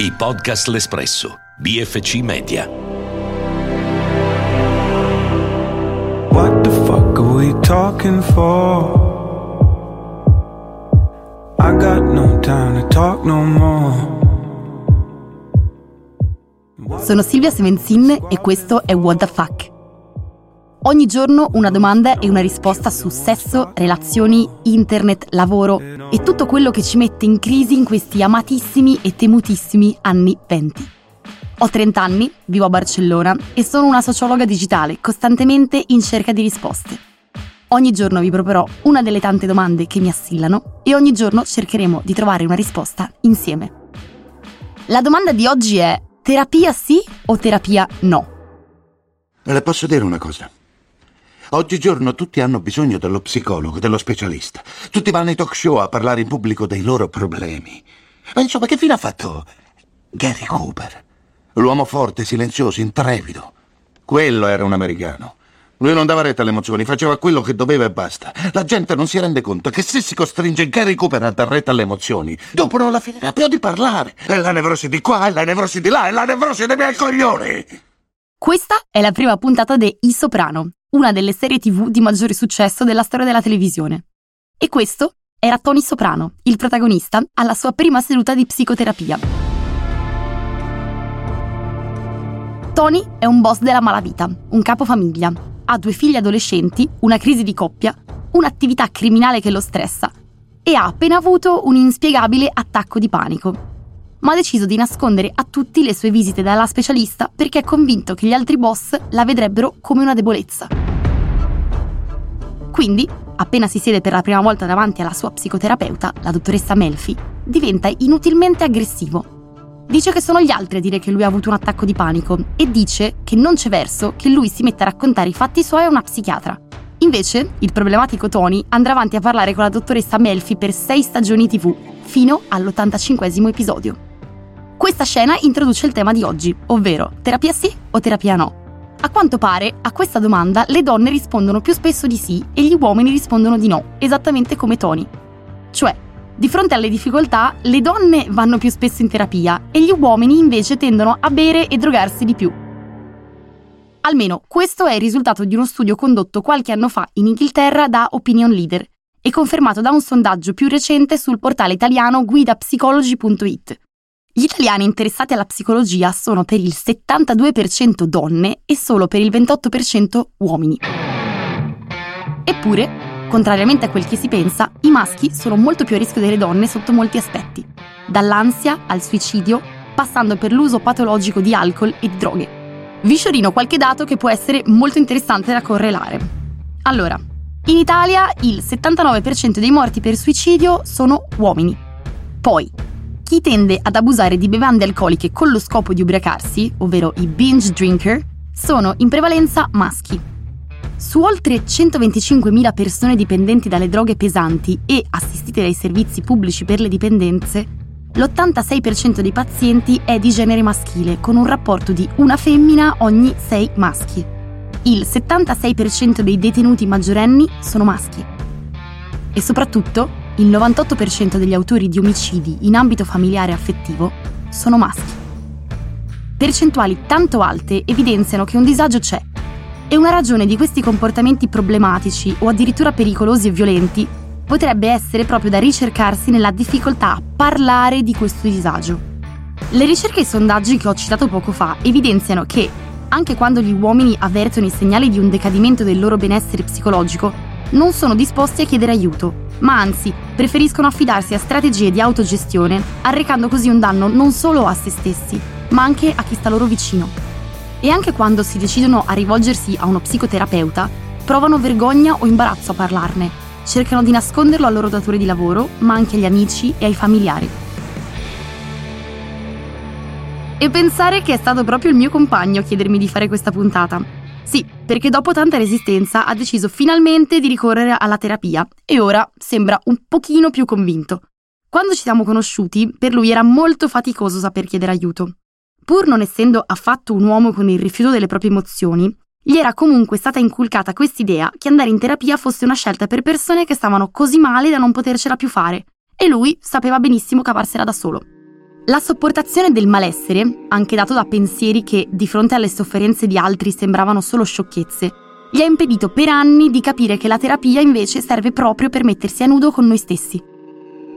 I podcast L'Espresso, BFC Media. What the fuck are we talking for? I got no time to talk no more. Sono Silvia Semenzin e questo è What the Fuck. Ogni giorno una domanda e una risposta su sesso, relazioni, internet, lavoro e tutto quello che ci mette in crisi in questi amatissimi e temutissimi anni 20. Ho 30 anni, vivo a Barcellona e sono una sociologa digitale costantemente in cerca di risposte. Ogni giorno vi proporrò una delle tante domande che mi assillano e ogni giorno cercheremo di trovare una risposta insieme. La domanda di oggi è terapia sì o terapia no? Le posso dire una cosa? Oggigiorno tutti hanno bisogno dello psicologo, dello specialista. Tutti vanno ai talk show a parlare in pubblico dei loro problemi. Ma insomma, che fine ha fatto Gary Cooper? L'uomo forte, silenzioso, intrepido. Quello era un americano. Lui non dava retta alle emozioni, faceva quello che doveva e basta. La gente non si rende conto che se si costringe Gary Cooper a dar retta alle emozioni, dopo non la finirà più di parlare. È la nevrosi di qua, è la nevrosi di là, è la nevrosi dei miei coglioni. Questa è la prima puntata di I Soprano, una delle serie tv di maggiore successo della storia della televisione. E questo era Tony Soprano, il protagonista, alla sua prima seduta di psicoterapia. Tony è un boss della malavita, un capofamiglia, ha due figli adolescenti, una crisi di coppia, un'attività criminale che lo stressa e ha appena avuto un inspiegabile attacco di panico. Ma ha deciso di nascondere a tutti le sue visite dalla specialista perché è convinto che gli altri boss la vedrebbero come una debolezza. Quindi, appena si siede per la prima volta davanti alla sua psicoterapeuta, la dottoressa Melfi, diventa inutilmente aggressivo. Dice che sono gli altri a dire che lui ha avuto un attacco di panico e dice che non c'è verso che lui si metta a raccontare i fatti suoi a una psichiatra. Invece, il problematico Tony andrà avanti a parlare con la dottoressa Melfi per sei stagioni TV, fino all'85 episodio. Questa scena introduce il tema di oggi, ovvero terapia sì o terapia no. A quanto pare, a questa domanda le donne rispondono più spesso di sì e gli uomini rispondono di no, esattamente come Tony. Cioè, di fronte alle difficoltà, le donne vanno più spesso in terapia e gli uomini invece tendono a bere e drogarsi di più. Almeno questo è il risultato di uno studio condotto qualche anno fa in Inghilterra da Opinion Leader e confermato da un sondaggio più recente sul portale italiano guidapsicology.it. Gli italiani interessati alla psicologia sono per il 72% donne e solo per il 28% uomini. Eppure, contrariamente a quel che si pensa, i maschi sono molto più a rischio delle donne sotto molti aspetti, dall'ansia al suicidio, passando per l'uso patologico di alcol e di droghe. Vi sciorino qualche dato che può essere molto interessante da correlare. Allora, in Italia il 79% dei morti per suicidio sono uomini. Poi, chi tende ad abusare di bevande alcoliche con lo scopo di ubriacarsi, ovvero i binge drinker, sono in prevalenza maschi. Su oltre 125.000 persone dipendenti dalle droghe pesanti e assistite dai servizi pubblici per le dipendenze, l'86% dei pazienti è di genere maschile, con un rapporto di una femmina ogni 6 maschi. Il 76% dei detenuti maggiorenni sono maschi. E soprattutto, il 98% degli autori di omicidi in ambito familiare e affettivo sono maschi. Percentuali tanto alte evidenziano che un disagio c'è e una ragione di questi comportamenti problematici o addirittura pericolosi e violenti potrebbe essere proprio da ricercarsi nella difficoltà a parlare di questo disagio. Le ricerche e i sondaggi che ho citato poco fa evidenziano che, anche quando gli uomini avvertono i segnali di un decadimento del loro benessere psicologico, non sono disposti a chiedere aiuto, ma anzi preferiscono affidarsi a strategie di autogestione, arrecando così un danno non solo a se stessi, ma anche a chi sta loro vicino. E anche quando si decidono a rivolgersi a uno psicoterapeuta, provano vergogna o imbarazzo a parlarne, cercano di nasconderlo al loro datore di lavoro, ma anche agli amici e ai familiari. E pensare che è stato proprio il mio compagno a chiedermi di fare questa puntata, sì, perché dopo tanta resistenza ha deciso finalmente di ricorrere alla terapia e ora sembra un pochino più convinto. Quando ci siamo conosciuti, per lui era molto faticoso saper chiedere aiuto. Pur non essendo affatto un uomo con il rifiuto delle proprie emozioni, gli era comunque stata inculcata quest'idea che andare in terapia fosse una scelta per persone che stavano così male da non potercela più fare, e lui sapeva benissimo cavarsela da solo. La sopportazione del malessere, anche dato da pensieri che di fronte alle sofferenze di altri sembravano solo sciocchezze, gli ha impedito per anni di capire che la terapia invece serve proprio per mettersi a nudo con noi stessi.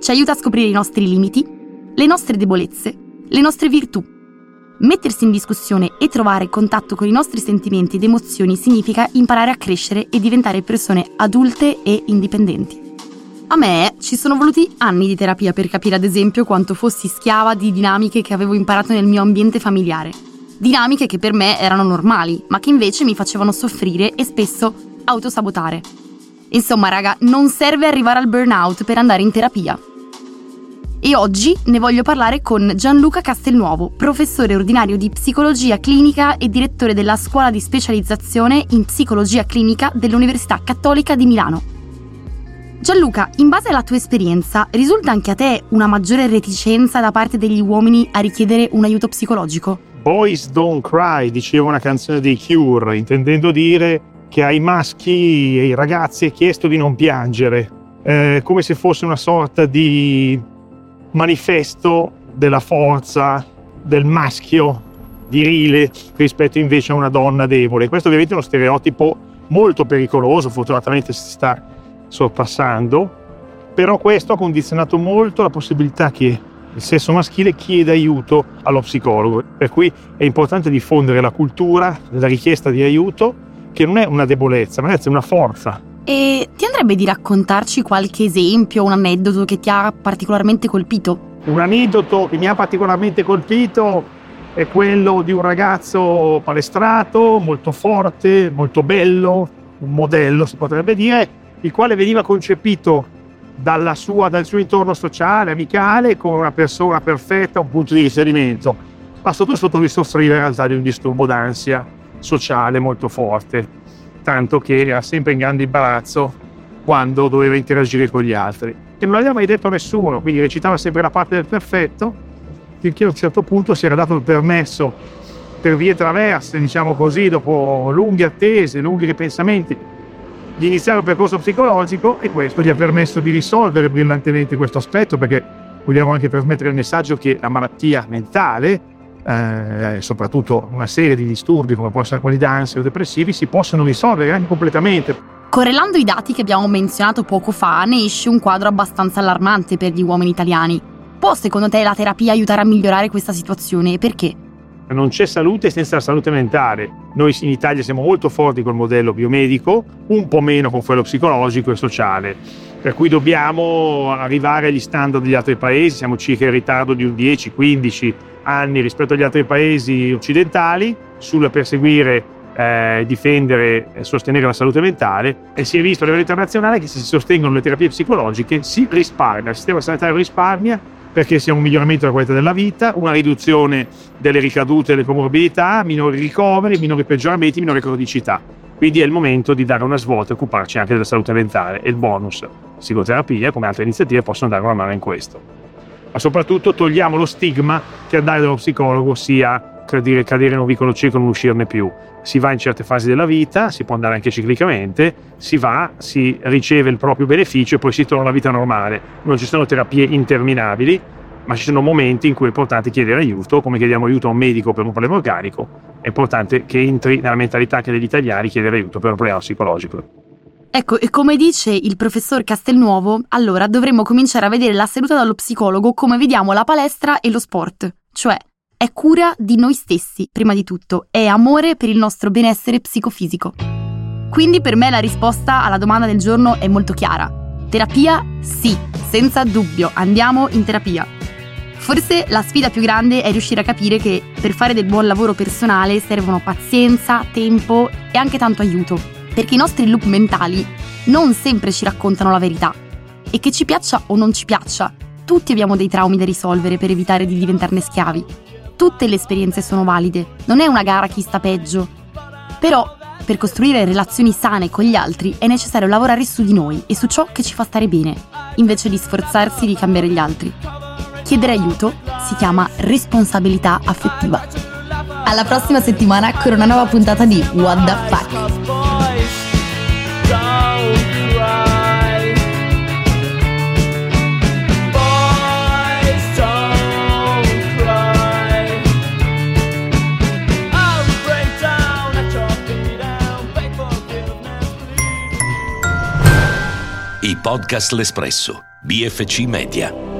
Ci aiuta a scoprire i nostri limiti, le nostre debolezze, le nostre virtù. Mettersi in discussione e trovare contatto con i nostri sentimenti ed emozioni significa imparare a crescere e diventare persone adulte e indipendenti. A me ci sono voluti anni di terapia per capire ad esempio quanto fossi schiava di dinamiche che avevo imparato nel mio ambiente familiare. Dinamiche che per me erano normali, ma che invece mi facevano soffrire e spesso autosabotare. Insomma, raga, non serve arrivare al burnout per andare in terapia. E oggi ne voglio parlare con Gianluca Castelnuovo, professore ordinario di psicologia clinica e direttore della scuola di specializzazione in psicologia clinica dell'Università Cattolica di Milano. Gianluca, in base alla tua esperienza, risulta anche a te una maggiore reticenza da parte degli uomini a richiedere un aiuto psicologico? Boys don't cry, diceva una canzone dei Cure, intendendo dire che ai maschi e ai ragazzi è chiesto di non piangere, eh, come se fosse una sorta di manifesto della forza del maschio virile rispetto invece a una donna debole. Questo ovviamente è uno stereotipo molto pericoloso, fortunatamente si sta sorpassando, però questo ha condizionato molto la possibilità che il sesso maschile chieda aiuto allo psicologo, per cui è importante diffondere la cultura della richiesta di aiuto, che non è una debolezza, ma è una forza. E ti andrebbe di raccontarci qualche esempio, un aneddoto che ti ha particolarmente colpito? Un aneddoto che mi ha particolarmente colpito è quello di un ragazzo palestrato, molto forte, molto bello, un modello si potrebbe dire, il quale veniva concepito sua, dal suo intorno sociale, amicale, come una persona perfetta, un punto di riferimento, ma sotto sotto di soffrire in realtà di un disturbo d'ansia sociale molto forte, tanto che era sempre in grande imbarazzo quando doveva interagire con gli altri. E non l'aveva mai detto a nessuno, quindi recitava sempre la parte del perfetto, finché a un certo punto si era dato il permesso per vie traverse, diciamo così, dopo lunghe attese, lunghi ripensamenti, di iniziare un percorso psicologico e questo gli ha permesso di risolvere brillantemente questo aspetto perché vogliamo anche trasmettere il messaggio che la malattia mentale, eh, soprattutto una serie di disturbi come può essere quelli d'ansia o depressivi, si possono risolvere anche completamente. Correlando i dati che abbiamo menzionato poco fa, ne esce un quadro abbastanza allarmante per gli uomini italiani. Può secondo te la terapia aiutare a migliorare questa situazione e perché? Non c'è salute senza la salute mentale. Noi in Italia siamo molto forti col modello biomedico, un po' meno con quello psicologico e sociale. Per cui dobbiamo arrivare agli standard degli altri paesi, siamo circa in ritardo di un 10-15 anni rispetto agli altri paesi occidentali sul perseguire eh, difendere e sostenere la salute mentale e si è visto a livello internazionale che se si sostengono le terapie psicologiche si risparmia, il sistema sanitario risparmia perché sia un miglioramento della qualità della vita, una riduzione delle ricadute delle comorbidità, minori ricoveri, minori peggioramenti, minore cronicità. Quindi è il momento di dare una svolta e occuparci anche della salute mentale e il bonus psicoterapia, come altre iniziative, possono dare una mano in questo. Ma soprattutto togliamo lo stigma che andare dallo psicologo sia cadere in un vicolo cieco e non uscirne più. Si va in certe fasi della vita, si può andare anche ciclicamente, si va, si riceve il proprio beneficio e poi si torna alla vita normale. Non ci sono terapie interminabili, ma ci sono momenti in cui è importante chiedere aiuto, come chiediamo aiuto a un medico per un problema organico, è importante che entri nella mentalità anche degli italiani chiedere aiuto per un problema psicologico. Ecco, e come dice il professor Castelnuovo, allora dovremmo cominciare a vedere la seduta dallo psicologo come vediamo la palestra e lo sport, cioè è cura di noi stessi, prima di tutto, è amore per il nostro benessere psicofisico. Quindi per me la risposta alla domanda del giorno è molto chiara. Terapia? Sì, senza dubbio, andiamo in terapia. Forse la sfida più grande è riuscire a capire che per fare del buon lavoro personale servono pazienza, tempo e anche tanto aiuto, perché i nostri loop mentali non sempre ci raccontano la verità. E che ci piaccia o non ci piaccia, tutti abbiamo dei traumi da risolvere per evitare di diventarne schiavi. Tutte le esperienze sono valide, non è una gara chi sta peggio. Però, per costruire relazioni sane con gli altri è necessario lavorare su di noi e su ciò che ci fa stare bene, invece di sforzarsi di cambiare gli altri. Chiedere aiuto si chiama responsabilità affettiva. Alla prossima settimana con una nuova puntata di What the Fuck. Podcast L'Espresso, BFC Media.